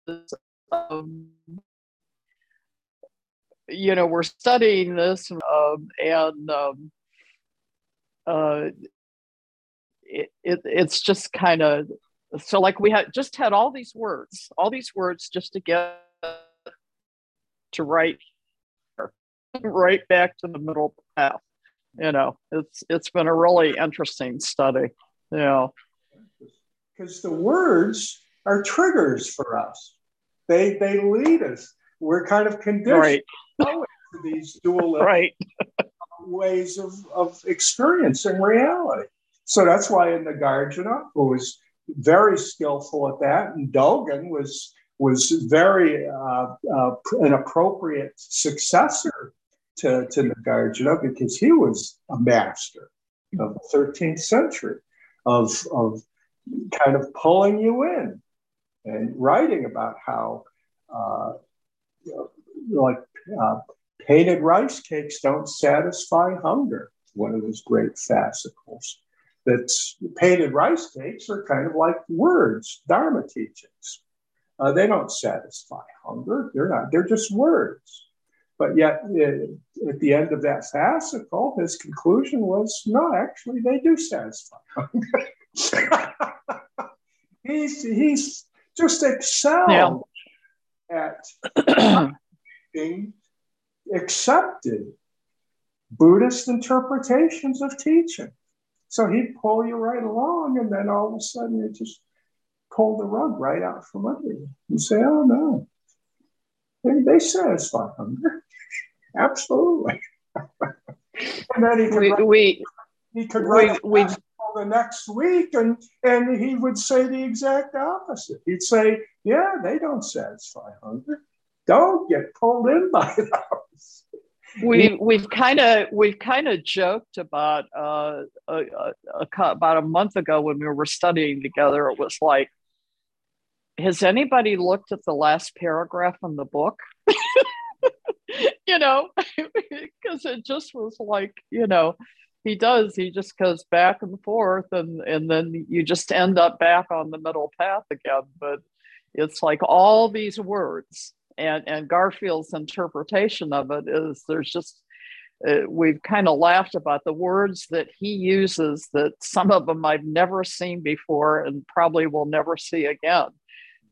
S5: because, um, you know, we're studying this um, and um, uh, it, it, it's just kind of so like we had just had all these words all these words just to get to right right back to the middle path you know it's it's been a really interesting study you know
S1: because the words are triggers for us they they lead us we're kind of conditioned right. to these dual
S5: right.
S1: ways of, of experiencing reality so that's why in the Nagarjuna, who was very skillful at that, and Dogen was was very uh, uh, an appropriate successor to, to Nagarjuna because he was a master. of the 13th century of, of kind of pulling you in and writing about how, uh, you know, like, uh, painted rice cakes don't satisfy hunger, one of his great fascicles. That painted rice cakes are kind of like words, Dharma teachings. Uh, they don't satisfy hunger. They're not. They're just words. But yet, uh, at the end of that fascicle, his conclusion was, no, actually, they do satisfy he's he's just excelled yeah. at being accepted Buddhist interpretations of teaching. So he'd pull you right along, and then all of a sudden it just pull the rug right out from under you and say, oh no, they, they satisfy hunger. Absolutely. and then he could we, write, we, he could write we, we, the next week and, and he would say the exact opposite. He'd say, yeah, they don't satisfy hunger. Don't get pulled in by those
S5: we we've kind of we've kind of joked about uh, a, a, a, about a month ago when we were studying together. It was like, has anybody looked at the last paragraph in the book? you know, because it just was like, you know, he does. He just goes back and forth, and and then you just end up back on the middle path again. But it's like all these words and and Garfield's interpretation of it is there's just uh, we've kind of laughed about the words that he uses that some of them I've never seen before and probably will never see again.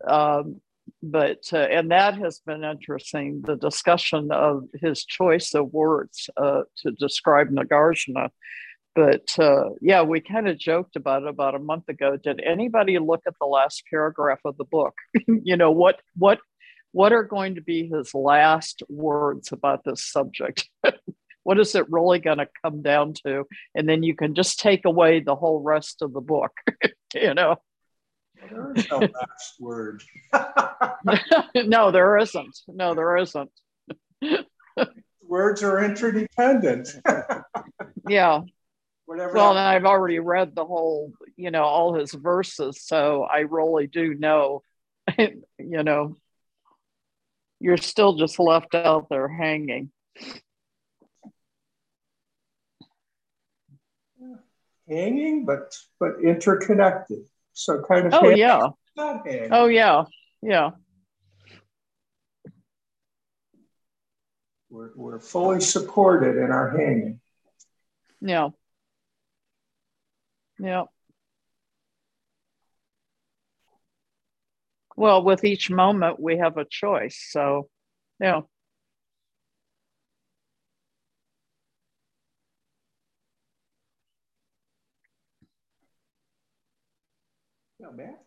S5: Um, but uh, and that has been interesting the discussion of his choice of words uh, to describe Nagarjuna. But uh, yeah, we kind of joked about it about a month ago. Did anybody look at the last paragraph of the book? you know what what what are going to be his last words about this subject? what is it really going to come down to? And then you can just take away the whole rest of the book, you know.
S1: There is no last word.
S5: no, there isn't. No, there isn't.
S1: Words are interdependent.
S5: yeah. Whatever well, and I've already read the whole, you know, all his verses, so I really do know, you know, you're still just left out there hanging.
S1: Hanging, but but interconnected. So kind of.
S5: Oh yeah. Oh yeah, yeah.
S1: We're we're fully supported in our hanging.
S5: Yeah. Yeah. Well, with each moment, we have a choice. So, yeah.
S1: Yeah, man.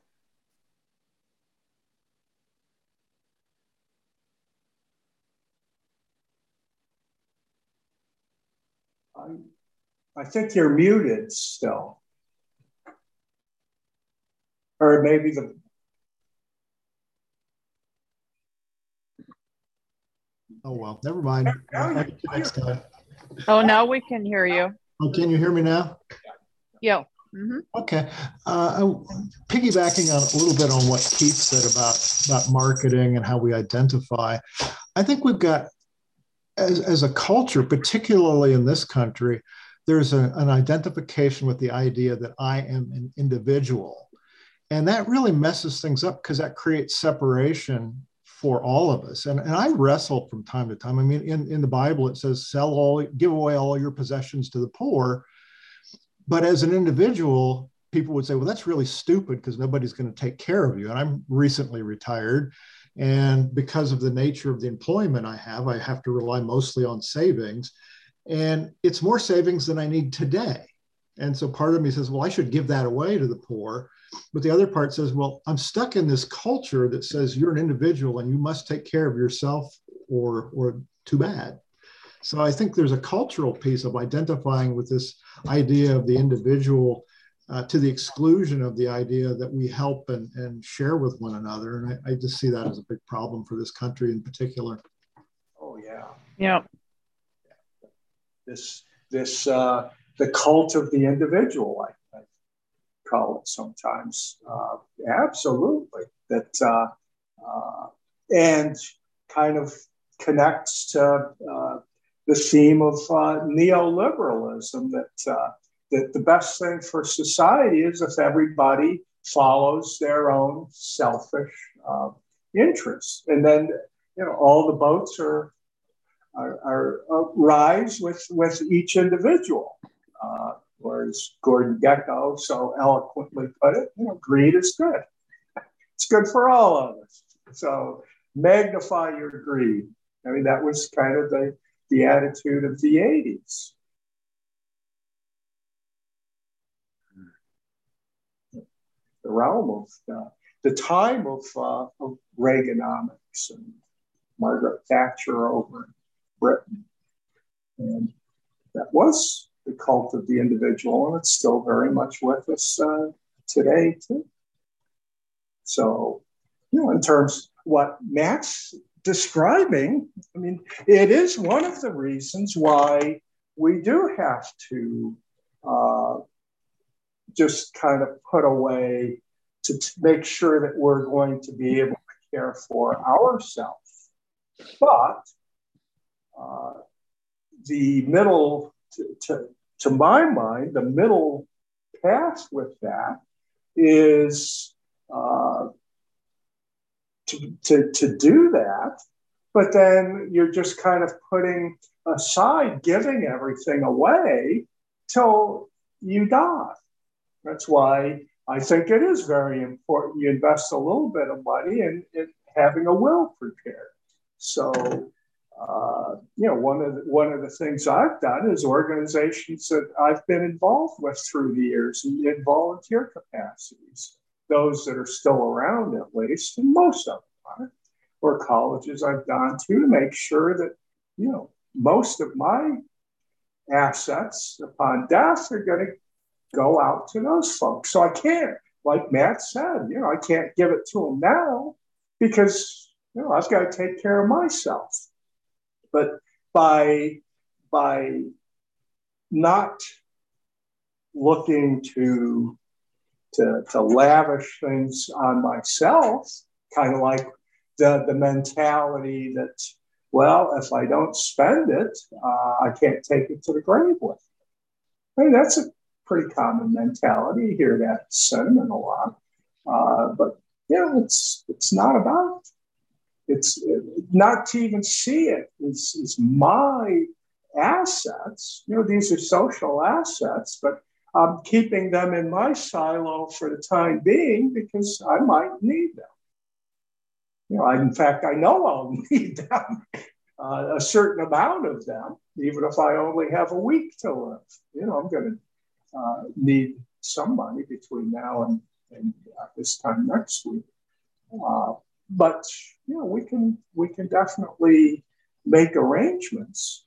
S1: I, I think you're muted still. Or maybe the
S7: Oh well, never mind.
S5: next time. Oh, now we can hear you.
S7: Oh, can you hear me now?
S5: Yeah. Mm-hmm.
S7: Okay. Uh, piggybacking on a little bit on what Keith said about about marketing and how we identify, I think we've got as as a culture, particularly in this country, there's a, an identification with the idea that I am an individual, and that really messes things up because that creates separation for all of us. And, and I wrestle from time to time. I mean, in, in the Bible, it says, sell all, give away all your possessions to the poor. But as an individual, people would say, well, that's really stupid because nobody's going to take care of you. And I'm recently retired. And because of the nature of the employment I have, I have to rely mostly on savings. And it's more savings than I need today. And so part of me says, well, I should give that away to the poor. But the other part says, well, I'm stuck in this culture that says you're an individual and you must take care of yourself or, or too bad. So I think there's a cultural piece of identifying with this idea of the individual uh, to the exclusion of the idea that we help and, and share with one another. And I, I just see that as a big problem for this country in particular.
S1: Oh, yeah.
S5: Yeah.
S1: This, this, uh, the cult of the individual, I, I call it sometimes. Uh, absolutely. That uh, uh, and kind of connects to uh, the theme of uh, neoliberalism that that the best thing for society is if everybody follows their own selfish interests, and then you know all the boats are are, rise with with each individual. Uh, or as Gordon Gekko so eloquently put it, you know, greed is good. It's good for all of us. So magnify your greed. I mean, that was kind of the, the attitude of the 80s. The realm of uh, the time of, uh, of Reaganomics and Margaret Thatcher over Britain. And that was the cult of the individual, and it's still very much with us uh, today, too. So, you know, in terms what Matt's describing, I mean, it is one of the reasons why we do have to uh, just kind of put away to t- make sure that we're going to be able to care for ourselves. But uh, the middle, to, to, to my mind, the middle path with that is uh, to, to, to do that. But then you're just kind of putting aside giving everything away till you die. That's why I think it is very important you invest a little bit of money in, in having a will prepared. So, uh, you know, one of the, one of the things I've done is organizations that I've been involved with through the years in, in volunteer capacities those that are still around at least, and most of them are, or colleges I've gone to to make sure that, you know, most of my assets upon death are going to go out to those folks. So I can't, like Matt said, you know, I can't give it to them now because, you know, I've got to take care of myself. But by, by not looking to to, to lavish things on myself, kind of like the, the mentality that, well, if I don't spend it, uh, I can't take it to the grave with me. I mean, that's a pretty common mentality. You hear that sentiment a lot. Uh, but, you know, it's, it's not about it's not to even see it is, is my assets. You know, these are social assets, but I'm keeping them in my silo for the time being because I might need them. You know, I, in fact, I know I'll need them, uh, a certain amount of them, even if I only have a week to live. You know, I'm going to uh, need some money between now and, and uh, this time next week. But you know, we can we can definitely make arrangements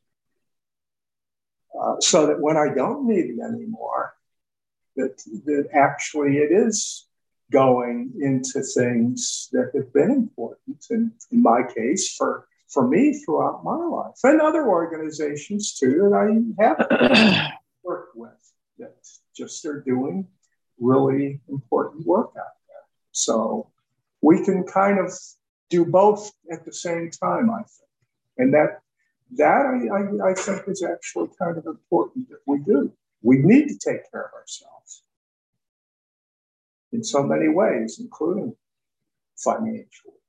S1: uh, so that when I don't need it anymore, that, that actually it is going into things that have been important, and in my case, for for me throughout my life, and other organizations too that I have worked with that just are doing really important work out there. So we can kind of do both at the same time, I think, and that that I, I, I think is actually kind of important that we do. We need to take care of ourselves in so many ways, including financially.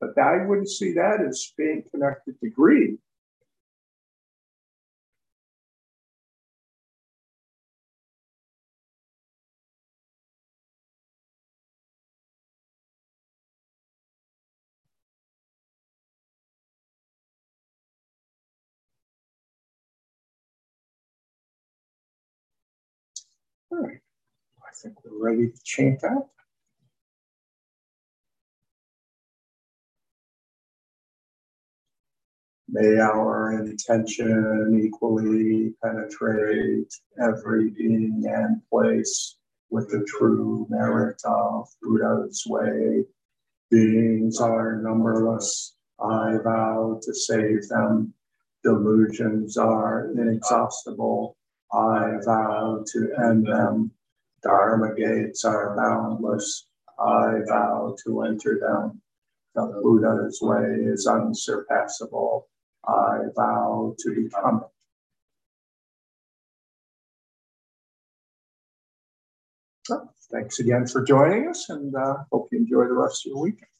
S1: But I wouldn't see that as being connected to greed. Think we're ready to chant that. May our intention equally penetrate every being and place with the true merit of Buddha's way. Beings are numberless. I vow to save them. Delusions are inexhaustible. I vow to end them. Dharma gates are boundless. I vow to enter them. The Buddha's way is unsurpassable. I vow to become it. Thanks again for joining us and uh, hope you enjoy the rest of your weekend.